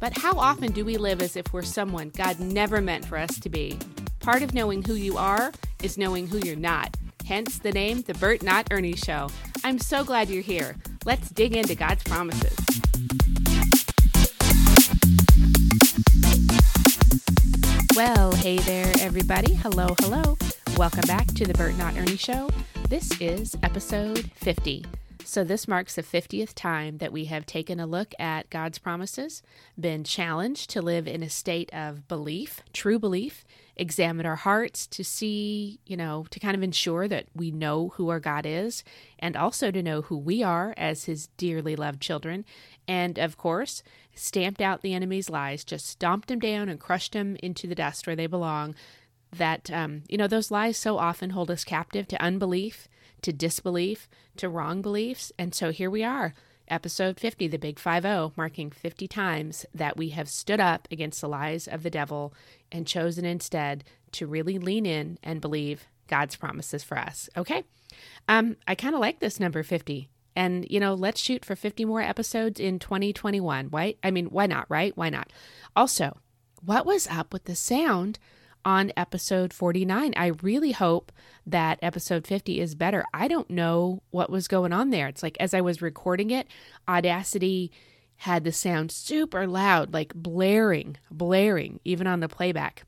But how often do we live as if we're someone God never meant for us to be? Part of knowing who you are is knowing who you're not. Hence the name, The Burt Not Ernie Show. I'm so glad you're here. Let's dig into God's promises. Well, hey there, everybody. Hello, hello. Welcome back to the Burt Not Ernie Show. This is episode 50. So, this marks the 50th time that we have taken a look at God's promises, been challenged to live in a state of belief, true belief, examine our hearts to see, you know, to kind of ensure that we know who our God is, and also to know who we are as His dearly loved children. And of course, stamped out the enemy's lies, just stomped them down and crushed them into the dust where they belong. That, um, you know, those lies so often hold us captive to unbelief to disbelief, to wrong beliefs. And so here we are, episode 50, the big 50, marking 50 times that we have stood up against the lies of the devil and chosen instead to really lean in and believe God's promises for us. Okay? Um, I kind of like this number 50. And, you know, let's shoot for 50 more episodes in 2021. Why? I mean, why not, right? Why not? Also, what was up with the sound on episode 49. I really hope that episode 50 is better. I don't know what was going on there. It's like as I was recording it, Audacity had the sound super loud, like blaring, blaring, even on the playback.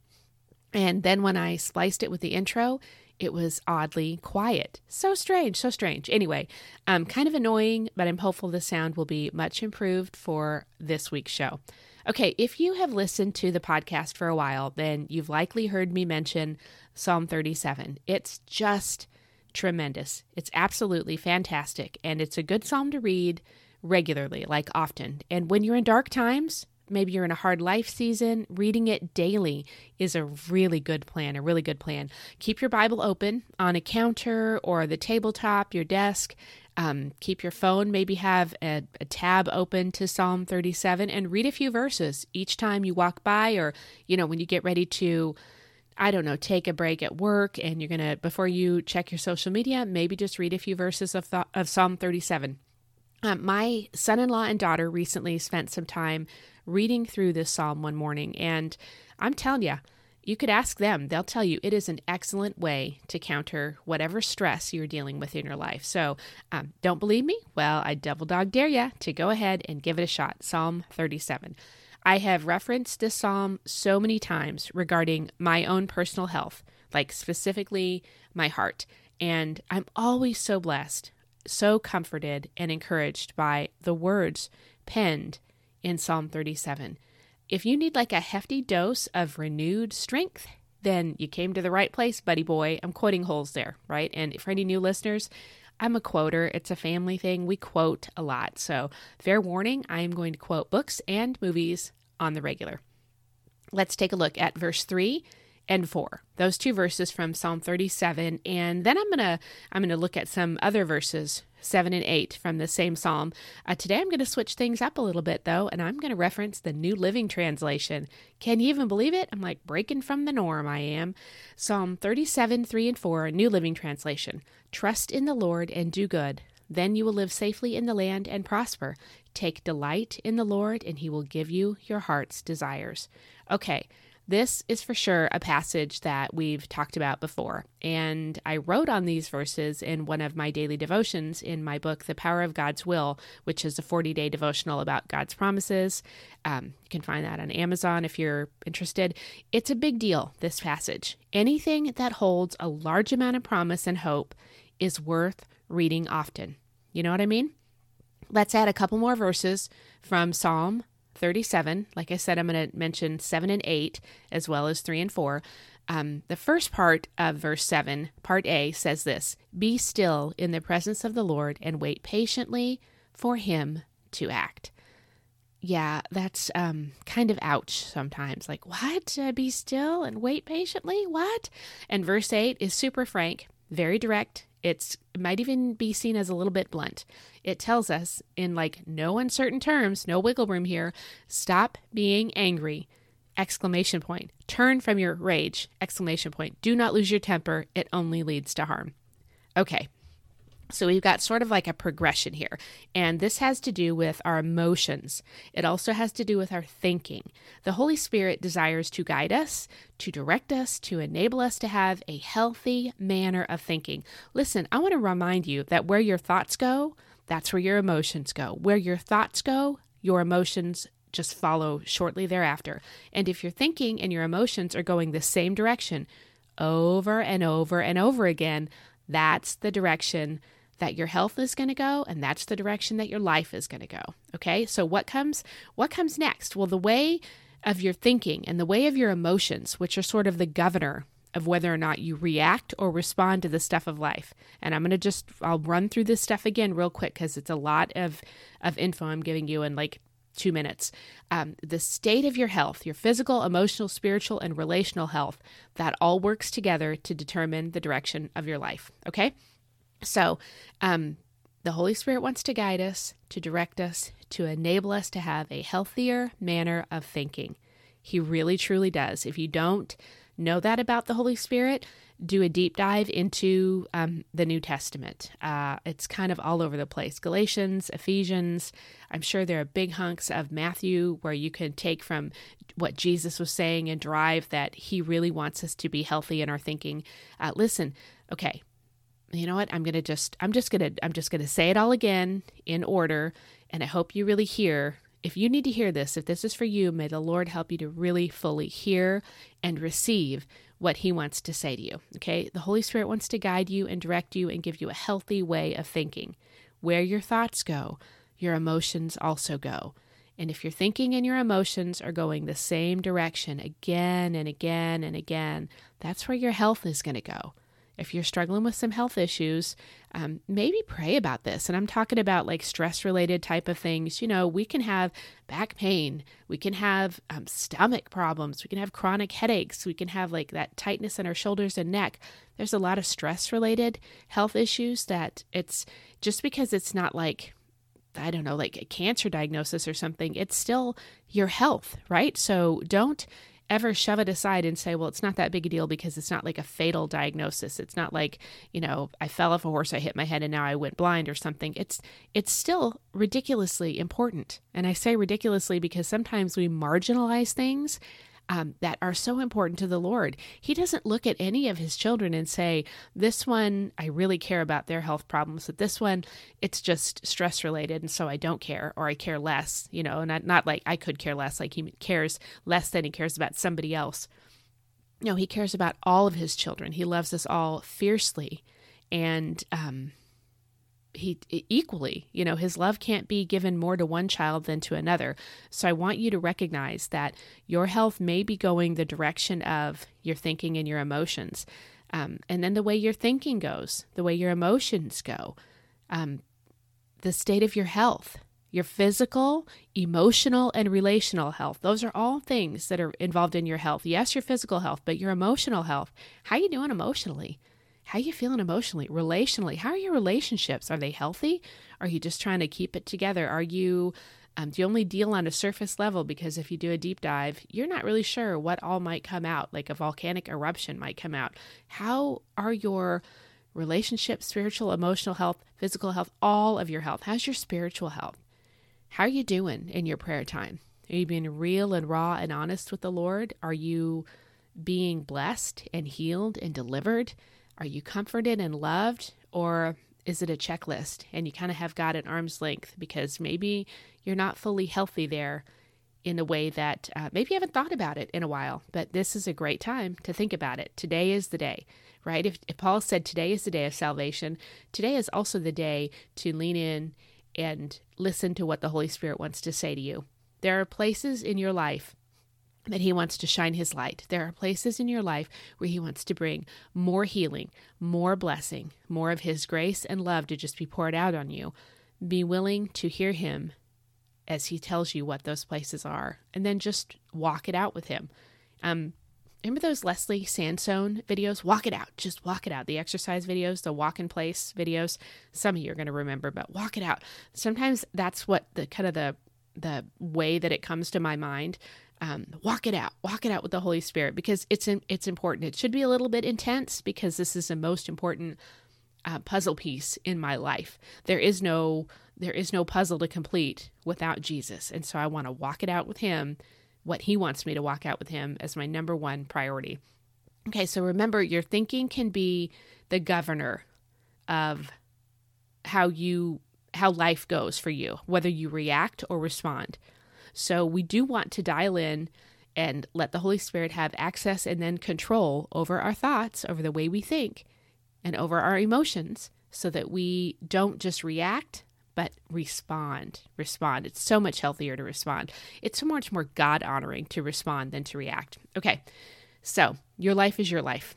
And then when I spliced it with the intro, it was oddly quiet. So strange, so strange. Anyway, um, kind of annoying, but I'm hopeful the sound will be much improved for this week's show. Okay, if you have listened to the podcast for a while, then you've likely heard me mention Psalm 37. It's just tremendous. It's absolutely fantastic, and it's a good psalm to read regularly, like often. And when you're in dark times, maybe you're in a hard life season, reading it daily is a really good plan, a really good plan. Keep your Bible open on a counter or the tabletop, your desk, um, keep your phone, maybe have a, a tab open to Psalm 37 and read a few verses each time you walk by, or, you know, when you get ready to, I don't know, take a break at work and you're going to, before you check your social media, maybe just read a few verses of, th- of Psalm 37. Um, my son in law and daughter recently spent some time reading through this psalm one morning, and I'm telling you, you could ask them. They'll tell you it is an excellent way to counter whatever stress you're dealing with in your life. So, um, don't believe me? Well, I double dog dare you to go ahead and give it a shot. Psalm 37. I have referenced this psalm so many times regarding my own personal health, like specifically my heart. And I'm always so blessed, so comforted, and encouraged by the words penned in Psalm 37. If you need like a hefty dose of renewed strength, then you came to the right place, buddy boy. I'm quoting holes there, right? And for any new listeners, I'm a quoter. It's a family thing. We quote a lot. So, fair warning, I am going to quote books and movies on the regular. Let's take a look at verse 3 and 4. Those two verses from Psalm 37 and then I'm to I'm to look at some other verses 7 and 8 from the same psalm. Uh, today I'm to switch things up a little bit though and I'm to reference the New Living Translation. Can you even believe it? I'm like breaking from the norm I am. Psalm 37 3 and 4 New Living Translation. Trust in the Lord and do good. Then you will live safely in the land and prosper. Take delight in the Lord, and he will give you your heart's desires. Okay, this is for sure a passage that we've talked about before, and I wrote on these verses in one of my daily devotions in my book, The Power of God's Will, which is a 40 day devotional about God's promises. Um, you can find that on Amazon if you're interested. It's a big deal, this passage. Anything that holds a large amount of promise and hope is worth reading often. You know what I mean? Let's add a couple more verses from Psalm 37. Like I said, I'm going to mention 7 and 8 as well as 3 and 4. Um, the first part of verse 7, part A, says this Be still in the presence of the Lord and wait patiently for him to act. yeah, that's um, kind of ouch sometimes. Like, what? Uh, be still and wait patiently? What? And verse 8 is super frank, very direct. It's, it might even be seen as a little bit blunt. It tells us in like no uncertain terms, no wiggle room here, stop being angry. Exclamation point. Turn from your rage. Exclamation point. Do not lose your temper. It only leads to harm. Okay, so we've got sort of like a progression here. And this has to do with our emotions. It also has to do with our thinking. The Holy Spirit desires to guide us, to direct us, to enable us to have a healthy manner of thinking. Listen, I want to remind you that where your thoughts go, that's where your emotions go. Where your thoughts go, your emotions just follow shortly thereafter. And if your thinking and your emotions are going the same direction over and over and over again, that's the direction that your health is going to go and that's the direction that your life is going to go okay? So what comes what comes next? Well the way of your thinking and the way of your emotions which are sort of the governor of whether or not you react or respond to the stuff of life. And i'm going to just i'll run through this stuff again real quick because it's a lot of of info i'm giving you in like two minutes. Um, the state of your health your physical emotional spiritual and relational health that all works together to determine the direction of your life okay so, um, the Holy Spirit wants to guide us, to direct us, to enable us to have a healthier manner of thinking. He really, truly does. If you don't know that about the Holy Spirit, do a deep dive into um, the New Testament. Uh, it's kind of all over the place Galatians, Ephesians. I'm sure there are big hunks of Matthew where you can take from what Jesus was saying and drive that he really wants us to be healthy in our thinking. Uh, listen, okay, you know what? I'm gonna just i'm just gonna i'm just gonna say it all again in order and i hope you really hear. If you need to hear this if this is for you may the lord help you to really fully hear and receive what he wants to say to you okay? The holy spirit wants to guide you and direct you and give you a healthy way of thinking. Where your thoughts go your emotions also go. And if your thinking and your emotions are going the same direction again and again and again that's where your health is going to go if you're struggling with some health issues, um, maybe pray about this. And I'm talking about like stress related type of things. You know, we can have back pain, we can have um, stomach problems, we can have chronic headaches, we can have like that tightness in our shoulders and neck. There's a lot of stress related health issues that it's just because it's not like I don't know, like a cancer diagnosis or something, it's still your health, right? So don't ever shove it aside and say, well, it's not that big a deal because it's not like a fatal diagnosis. It's not like, you know, I fell off a horse, I hit my head and now I went blind or something. It's it's still ridiculously important. And I say ridiculously because sometimes we marginalize things um, that are so important to the Lord. He doesn't look at any of his children and say, This one, I really care about their health problems, but this one, it's just stress related, and so I don't care, or I care less, you know, not, not like I could care less, like he cares less than he cares about somebody else. No, he cares about all of his children. He loves us all fiercely. And um, he equally you know his love can't be given more to one child than to another. So i want you to recognize that your health may be going the direction of your thinking and your emotions. Um, and then the way your thinking goes the way your emotions go um, the state of your health your physical emotional and relational health. Those are all things that are involved in your health. Yes your physical health but your emotional health. How are you doing emotionally how are you feeling emotionally, relationally? How are your relationships? Are they healthy? Are you just trying to keep it together? Are you um, do you only deal on a surface level? Because if you do a deep dive, you're not really sure what all might come out, like a volcanic eruption might come out. How are your relationships, spiritual, emotional health, physical health, all of your health? How's your spiritual health? How are you doing in your prayer time? Are you being real and raw and honest with the Lord? Are you being blessed and healed and delivered? Are you comforted and loved? Or is it a checklist and you kind of have God at arm's length because maybe you're not fully healthy there in a way that uh, maybe you haven't thought about it in a while, but this is a great time to think about it. Today is the day, right? If, if Paul said today is the day of salvation, today is also the day to lean in and listen to what the Holy Spirit wants to say to you. There are places in your life that he wants to shine his light. There are places in your life where he wants to bring more healing, more blessing, more of his grace and love to just be poured out on you. Be willing to hear him as he tells you what those places are, and then just walk it out with him. Um, remember those Leslie Sansone videos? Walk it out. Just walk it out. The exercise videos, the walk in place videos. Some of you are going to remember, but walk it out. Sometimes that's what the kind of the the way that it comes to my mind. Um, walk it out. Walk it out with the Holy Spirit because it's in, it's important. It should be a little bit intense because this is the most important uh, puzzle piece in my life. There is no there is no puzzle to complete without Jesus, and so I want to walk it out with Him what he wants me to walk out with him as my number one priority. Okay, so remember, your thinking can be the governor of how you how life goes for you, whether you react or respond. So we do want to dial in and let the Holy Spirit have access and then control over our thoughts, over the way we think, and over our emotions so that we don't just react, but respond. Respond. It's so much healthier to respond. It's so much more God honoring to respond than to react. Okay, so your life is your life.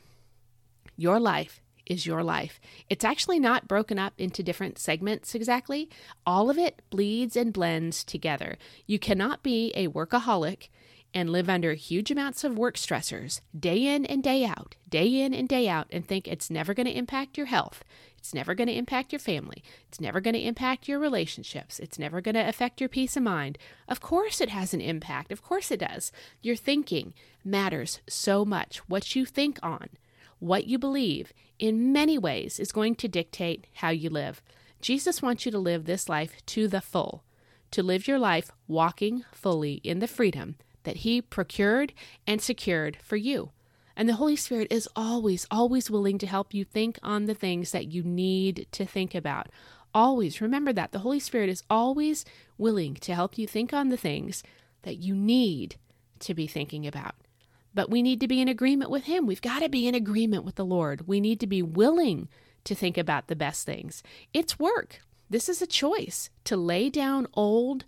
Your life is your life. It's actually not broken up into different segments exactly. All of it bleeds and blends together. You cannot be a workaholic and live under huge amounts of work stressors day in and day out, day in and day out, and think it's never going to impact your health. It's never going to impact your family. It's never going to impact your relationships. It's never going to affect your peace of mind. Of course, it has an impact. Of course, it does. Your thinking matters so much. What you think on, what you believe, in many ways, is going to dictate how you live. Jesus wants you to live this life to the full, to live your life walking fully in the freedom that He procured and secured for you. And the Holy Spirit is always, always willing to help you think on the things that you need to think about. Always remember that. The Holy Spirit is always willing to help you think on the things that you need to be thinking about. But we need to be in agreement with Him. We've got to be in agreement with the Lord. We need to be willing to think about the best things. It's work. This is a choice to lay down old,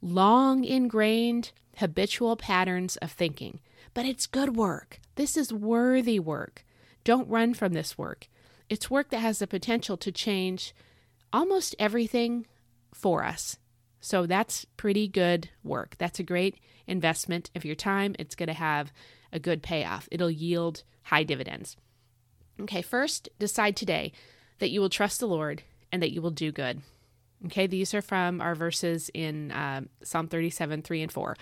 long ingrained, habitual patterns of thinking. But it's good work. This is worthy work. Don't run from this work. It's work that has the potential to change almost everything for us. So that's pretty good work. That's a great investment of your time. It's going to have a good payoff, it'll yield high dividends. Okay, first, decide today that you will trust the Lord and that you will do good. Okay, these are from our verses in uh, Psalm 37, 3 and 4.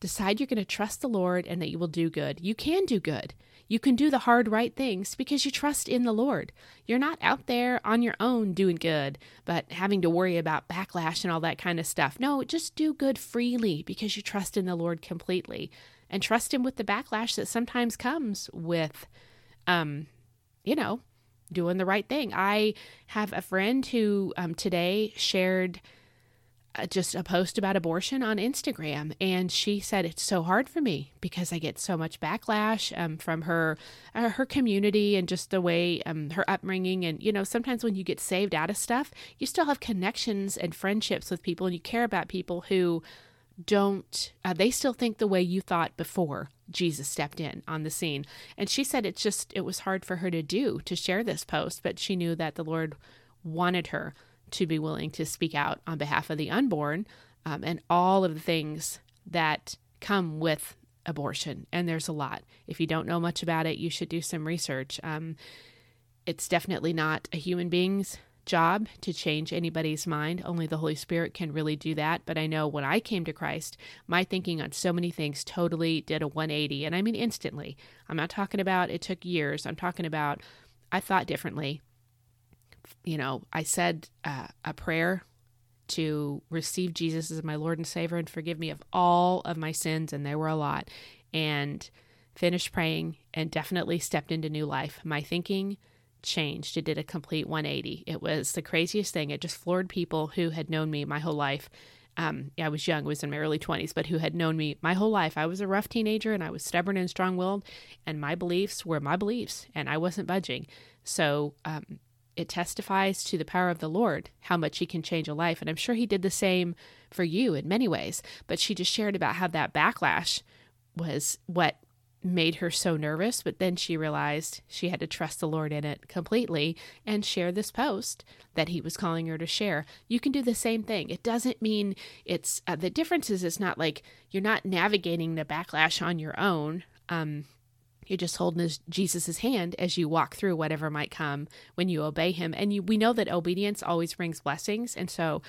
Decide you're going to trust the Lord and that you will do good. You can do good. You can do the hard, right things because you trust in the Lord. You're not out there on your own doing good, but having to worry about backlash and all that kind of stuff. No, just do good freely because you trust in the Lord completely and trust Him with the backlash that sometimes comes with, um, you know, doing the right thing. I have a friend who um, today shared just a post about abortion on Instagram, and she said it's so hard for me because I get so much backlash um, from her uh, her community and just the way um, her upbringing. And you know, sometimes when you get saved out of stuff, you still have connections and friendships with people, and you care about people who don't uh, they still think the way you thought before Jesus stepped in on the scene. And she said it's just it was hard for her to do to share this post, but she knew that the Lord wanted her to be willing to speak out on behalf of the unborn um, and all of the things that come with abortion. And there's a lot. If you don't know much about it, you should do some research. Um, it's definitely not a human being's job to change anybody's mind. Only the Holy Spirit can really do that. But I know when I came to Christ, my thinking on so many things totally did a 180. And I mean instantly. I'm not talking about it took years. I'm talking about I thought differently you know, I said uh, a prayer to receive Jesus as my Lord and Savior and forgive me of all of my sins, and there were a lot, and finished praying and definitely stepped into new life. My thinking changed. It did a complete 180. It was the craziest thing. It just floored people who had known me my whole life. Um, yeah, I was young, was in my early 20s, but who had known me my whole life. I was a rough teenager and I was stubborn and strong willed, and my beliefs were my beliefs, and I wasn't budging. So, um, it testifies to the power of the Lord, how much He can change a life. And I'm sure He did the same for you in many ways. But she just shared about how that backlash was what made her so nervous, but then she realized she had to trust the Lord in it completely and share this post that he was calling her to share. You can do the same thing. It doesn't mean it's uh, the difference is it's not like you're not navigating the backlash on your own. Um, you're just holding his, Jesus's hand as you walk through whatever might come when you obey him. And you, we know that obedience always brings blessings. And so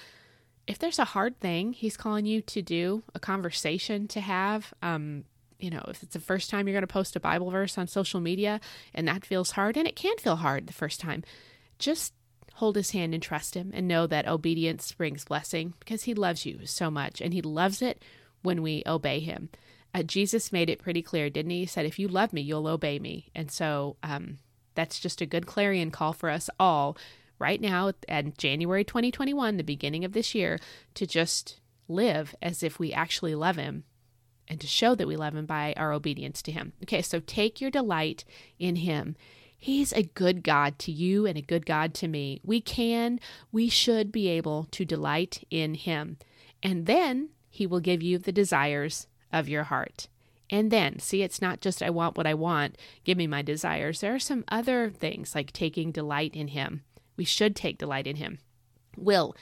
if there's a hard thing he's calling you to do, a conversation to have, um, you know, if it's the first time you're going to post a Bible verse on social media and that feels hard, and it can feel hard the first time, just hold his hand and trust him and know that obedience brings blessing because he loves you so much and he loves it when we obey him. Uh, Jesus made it pretty clear, didn't he? He said, If you love me, you'll obey me. And so um, that's just a good clarion call for us all right now at January 2021, the beginning of this year, to just live as if we actually love him and to show that we love him by our obedience to him. Okay, so take your delight in him. He's a good God to you and a good God to me. We can, we should be able to delight in him. And then he will give you the desires of your heart. And then, see, it's not just I want what I want, give me my desires. There are some other things like taking delight in him. We should take delight in him. Will.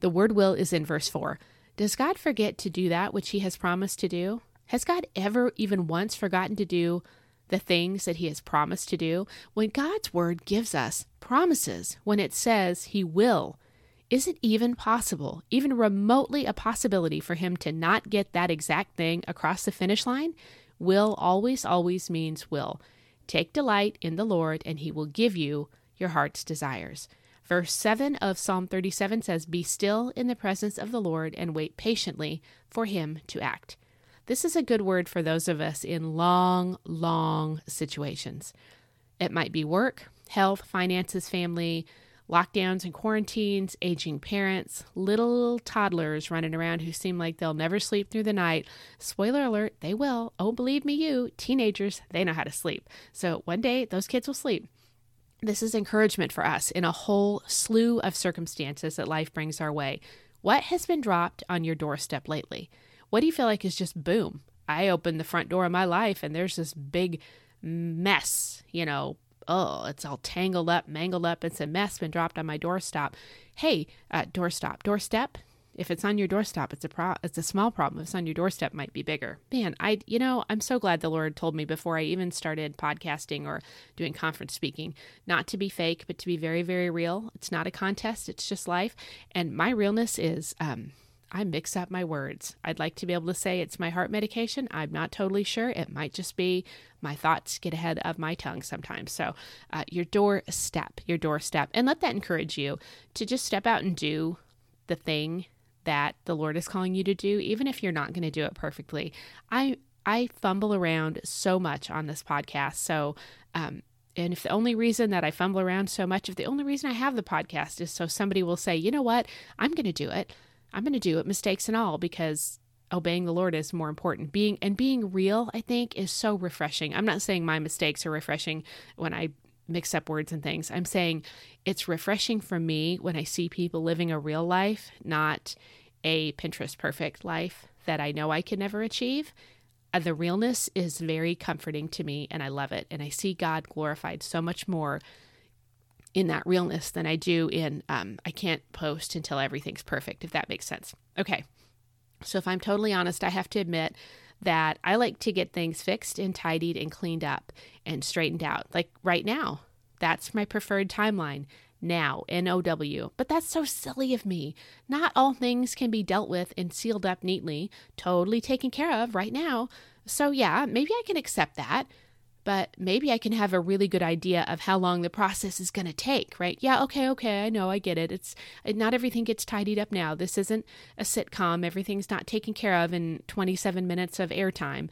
The word will is in verse 4. Does God forget to do that which he has promised to do? Has God ever even once forgotten to do the things that He has promised to do? When God's Word gives us promises, when it says He will, is it even possible, even remotely a possibility for Him to not get that exact thing across the finish line? Will always, always means will. Take delight in the Lord, and He will give you your heart's desires. Verse 7 of Psalm 37 says, Be still in the presence of the Lord and wait patiently for Him to act. This is a good word for those of us in long, long situations. It might be work, health, finances, family, lockdowns and quarantines, aging parents, little toddlers running around who seem like they'll never sleep through the night. Spoiler alert, they will. Oh, believe me, you, teenagers, they know how to sleep. So one day those kids will sleep. This is encouragement for us in a whole slew of circumstances that life brings our way. What has been dropped on your doorstep lately? What do you feel like is just boom? I open the front door of my life and there's this big mess, you know, oh, it's all tangled up, mangled up. It's a mess been dropped on my doorstep. Hey, uh, doorstop, doorstep. If it's on your doorstep, it's a pro- it's a small problem. If it's on your doorstep, might be bigger. Man, I you know I'm so glad the Lord told me before I even started podcasting or doing conference speaking, not to be fake, but to be very very real. It's not a contest. It's just life, and my realness is um, I mix up my words. I'd like to be able to say it's my heart medication. I'm not totally sure. It might just be my thoughts get ahead of my tongue sometimes. So, uh, your doorstep, your doorstep, and let that encourage you to just step out and do the thing that the Lord is calling you to do, even if you're not going to do it perfectly. I I fumble around so much on this podcast, so um, and if the only reason that I fumble around so much, if the only reason I have the podcast is so somebody will say, you know what, I'm going to do it I'm going to do it, mistakes and all, because obeying the Lord is more important. Being and being real, I think, is so refreshing. I'm not saying my mistakes are refreshing when I mix up words and things. I'm saying it's refreshing for me when I see people living a real life, not a Pinterest perfect life that I know I can never achieve. Uh, the realness is very comforting to me and I love it. And I see God glorified so much more in that realness than I do in um, I can't post until everything's perfect, if that makes sense. Okay. So if I'm totally honest, I have to admit that I like to get things fixed and tidied and cleaned up and straightened out. Like right now, that's my preferred timeline. Now, N O W. But that's so silly of me. Not all things can be dealt with and sealed up neatly, totally taken care of right now. So, yeah, maybe I can accept that but maybe I can have a really good idea of how long the process is going to take, right? Yeah, okay, okay, I know, I get it. It's not everything gets tidied up now. This isn't a sitcom. Everything's not taken care of in 27 minutes of airtime.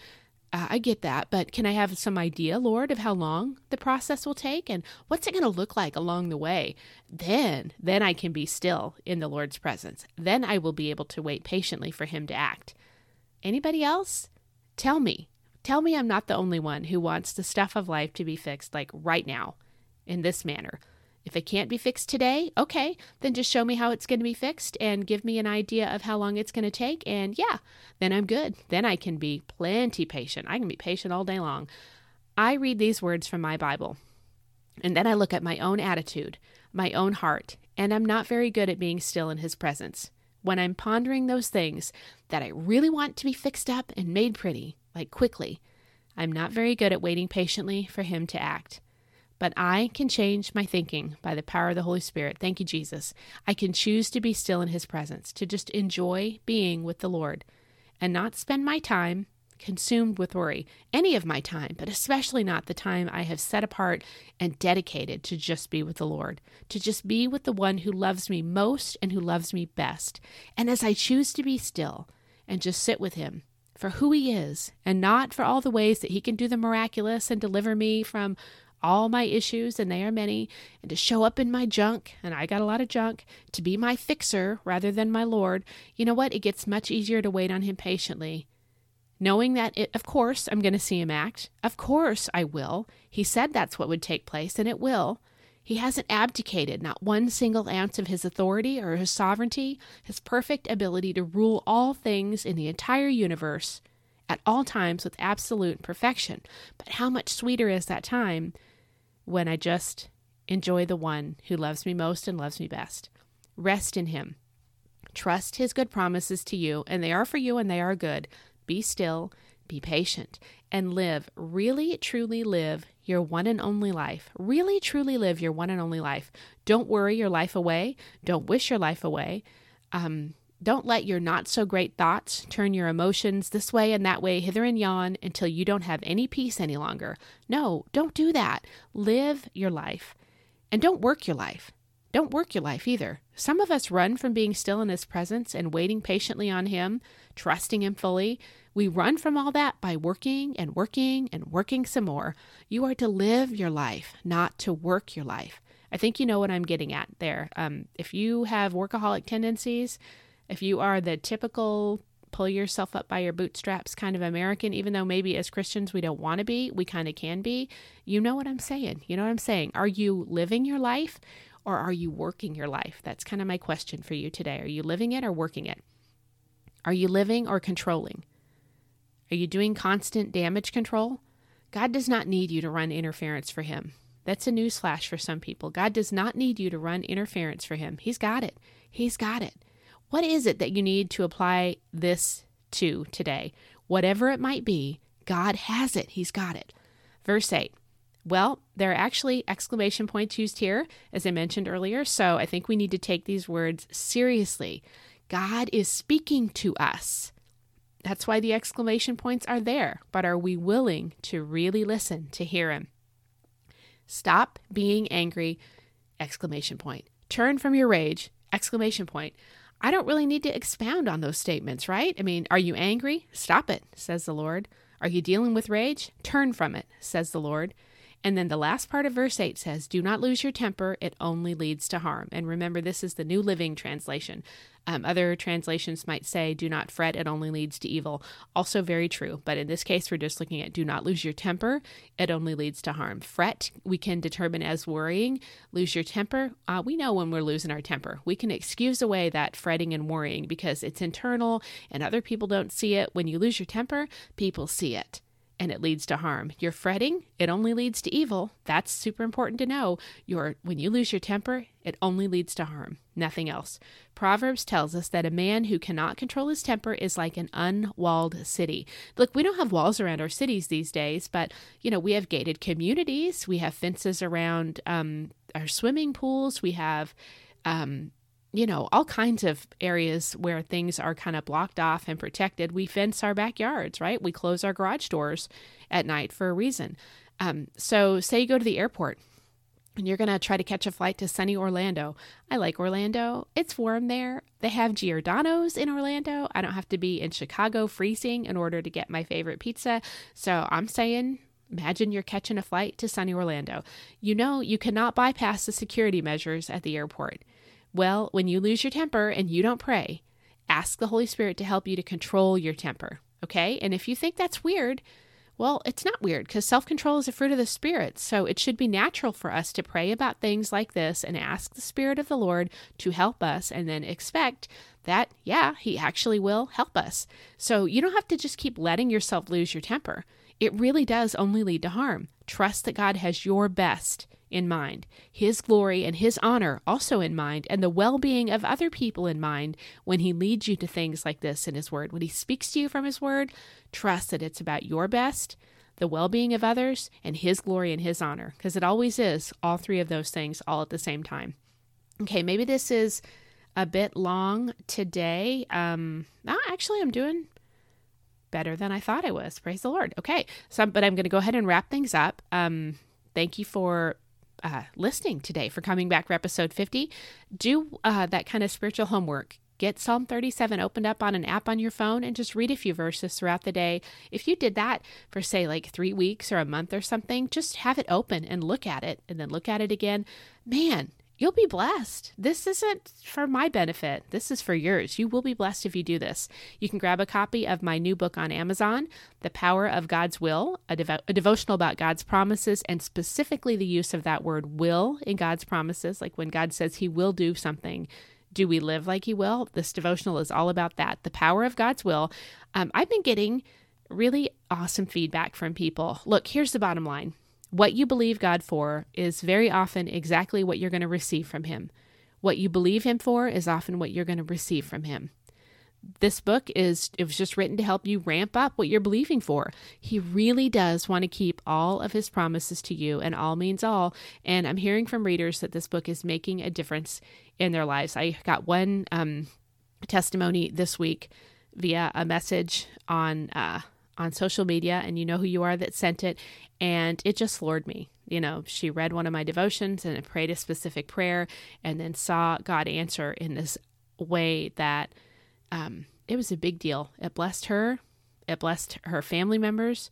Uh, I get that, but can I have some idea, Lord, of how long the process will take and what's it going to look like along the way? Then, then I can be still in the Lord's presence. Then I will be able to wait patiently for him to act. Anybody else? Tell me, Tell me I'm not the only one who wants the stuff of life to be fixed like right now, in this manner. If it can't be fixed today, okay, then just show me how it's going to be fixed and give me an idea of how long it's going to take. And yeah, then I'm good. Then I can be plenty patient. I can be patient all day long. I read these words from my Bible, and then I look at my own attitude, my own heart, and I'm not very good at being still in His presence. When I'm pondering those things that I really want to be fixed up and made pretty, like quickly, I'm not very good at waiting patiently for Him to act. But I can change my thinking by the power of the Holy Spirit. Thank you, Jesus. I can choose to be still in His presence, to just enjoy being with the Lord, and not spend my time consumed with worry, any of my time, but especially not the time I have set apart and dedicated to just be with the Lord, to just be with the one who loves me most and who loves me best. And as I choose to be still and just sit with Him, for who he is and not for all the ways that he can do the miraculous and deliver me from all my issues, and they are many, and to show up in my junk, and I got a lot of junk, to be my fixer rather than my Lord, you know what? It gets much easier to wait on Him patiently. Knowing that, it, of course, I'm going to see Him act. Of course, I will. He said that's what would take place, and it will. He hasn't abdicated not one single ounce of his authority or his sovereignty, his perfect ability to rule all things in the entire universe at all times with absolute perfection. But how much sweeter is that time when I just enjoy the one who loves me most and loves me best. Rest in him. Trust his good promises to you, and they are for you and they are good. Be still, be patient, and live, really, truly live your one and only life. Really, truly live your one and only life. Don't worry your life away. Don't wish your life away. Um, don't let your not so great thoughts turn your emotions this way and that way, hither and yon, until you don't have any peace any longer. No, don't do that. Live your life. And don't work your life. Don't work your life either. Some of us run from being still in His presence and waiting patiently on Him, trusting Him fully. We run from all that by working and working and working some more. You are to live your life, not to work your life. I think you know what I'm getting at there. Um, if you have workaholic tendencies, if you are the typical pull yourself up by your bootstraps kind of American, even though maybe as Christians we don't want to be, we kind of can be, you know what I'm saying. You know what I'm saying. Are you living your life or are you working your life? That's kind of my question for you today. Are you living it or working it? Are you living or controlling? Are you doing constant damage control? God does not need you to run interference for Him. That's a newsflash for some people. God does not need you to run interference for Him. He's got it. He's got it. What is it that you need to apply this to today? Whatever it might be, God has it. He's got it. Verse 8. Well, there are actually exclamation points used here, as I mentioned earlier, so I think we need to take these words seriously. God is speaking to us. That's why the exclamation points are there, but are we willing to really listen to hear Him? Stop being angry! Exclamation point. Turn from your rage! Exclamation point. I don't really need to expound on those statements, right? I mean, are you angry? Stop it, says the Lord. Are you dealing with rage? Turn from it, says the Lord. And then the last part of verse 8 says, Do not lose your temper, it only leads to harm. And remember, this is the New Living Translation. Um, other translations might say, do not fret, it only leads to evil. Also, very true. But in this case, we're just looking at do not lose your temper, it only leads to harm. Fret, we can determine as worrying. Lose your temper, uh, we know when we're losing our temper. We can excuse away that fretting and worrying because it's internal and other people don't see it. When you lose your temper, people see it and it leads to harm. You're fretting, it only leads to evil. That's super important to know. Your when you lose your temper, it only leads to harm, nothing else. Proverbs tells us that a man who cannot control his temper is like an unwalled city. Look, we don't have walls around our cities these days, but you know, we have gated communities, we have fences around um, our swimming pools, we have um, you know, all kinds of areas where things are kind of blocked off and protected. We fence our backyards, right? We close our garage doors at night for a reason. Um, so, say you go to the airport and you're going to try to catch a flight to sunny Orlando. I like Orlando. It's warm there. They have Giordano's in Orlando. I don't have to be in Chicago freezing in order to get my favorite pizza. So, I'm saying Imagine you're catching a flight to sunny Orlando. You know you cannot bypass the security measures at the airport. Well, when you lose your temper and you don't pray, ask the Holy Spirit to help you to control your temper. Okay? And if you think that's weird, Well, it's not weird because self control is a fruit of the Spirit. So it should be natural for us to pray about things like this and ask the Spirit of the Lord to help us and then expect that, yeah, He actually will help us. So you don't have to just keep letting yourself lose your temper. It really does only lead to harm. Trust that God has your best in mind, His glory and His honor also in mind, and the well being of other people in mind when He leads you to things like this in His Word. When He speaks to you from His Word, trust that it's about your best, the well being of others, and His glory and His honor, because it always is all three of those things all at the same time. Okay, maybe this is a bit long today. Um, actually, I'm doing better than I thought I was. Praise the Lord. Okay, so but I'm going to go ahead and wrap things up. Um, thank you for uh, listening today, for coming back for episode 50. Do uh, that kind of spiritual homework. Get Psalm 37 opened up on an app on your phone and just read a few verses throughout the day. If you did that for, say, like three weeks or a month or something, just have it open and look at it and then look at it again. Man, you'll be blessed. This isn't for my benefit. This is for yours. You will be blessed if you do this. You can grab a copy of my new book on Amazon, The Power of God's Will, a, a, devotional about God's promises and specifically the use of that word will in God's promises. Like when God says he will do something, do we live like he will? This devotional is all about that. The power of God's will. Um, I've been getting really awesome feedback from people. Look, here's the bottom line what you believe God for is very often exactly what you're going to receive from Him. What you believe Him for is often what you're going to receive from Him. This book is it was just written to help you ramp up what you're believing for. He really does want to keep all of his promises to you and all means all. And I'm hearing from readers that this book is making a difference in their lives. I got one um, testimony this week via a message on uh, on social media, and you know who you are that sent it, and it just floored me. You know, she read one of my devotions and prayed a specific prayer and then saw God answer in this way that um, it was a big deal. It blessed her, it blessed her family members.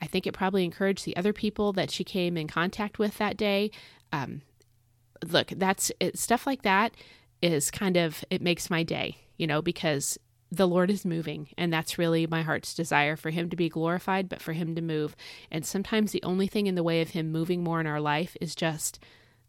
I think it probably encouraged the other people that she came in contact with that day. Um, look, that's it, stuff like that is kind of, it makes my day, you know, because the Lord is moving, and that's really my heart's desire for Him to be glorified, but for Him to move. And sometimes the only thing in the way of Him moving more in our life is just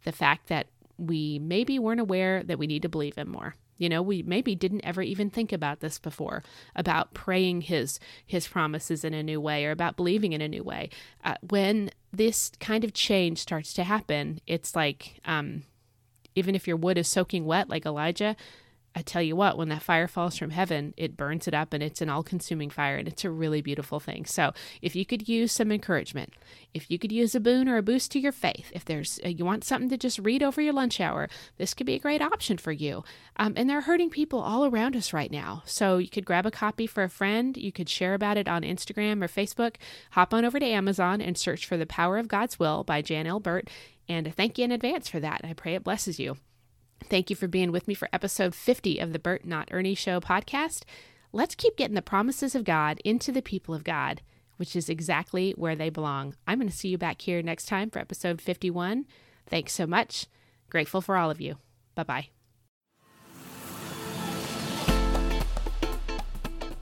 the fact that we maybe weren't aware that we need to believe Him more. You know, we maybe didn't ever even think about this before about praying His His promises in a new way or about believing in a new way. Uh, when this kind of change starts to happen, it's like um, even if your wood is soaking wet, like Elijah, I tell you what, when that fire falls from heaven, it burns it up and it's an all consuming fire and it's a really beautiful thing. So, if you could use some encouragement, if you could use a boon or a boost to your faith, if there's uh, you want something to just read over your lunch hour, this could be a great option for you. Um, and there are hurting people all around us right now. So, you could grab a copy for a friend, you could share about it on Instagram or Facebook, hop on over to Amazon and search for The Power of God's Will by Jan L. Burt. And thank you in advance for that. I pray it blesses you. Thank you for being with me for episode 50 of the Burt Not Ernie Show podcast. Let's keep getting the promises of God into the people of God, which is exactly where they belong. I'm going to see you back here next time for episode 51. Thanks so much. Grateful for all of you. Bye bye.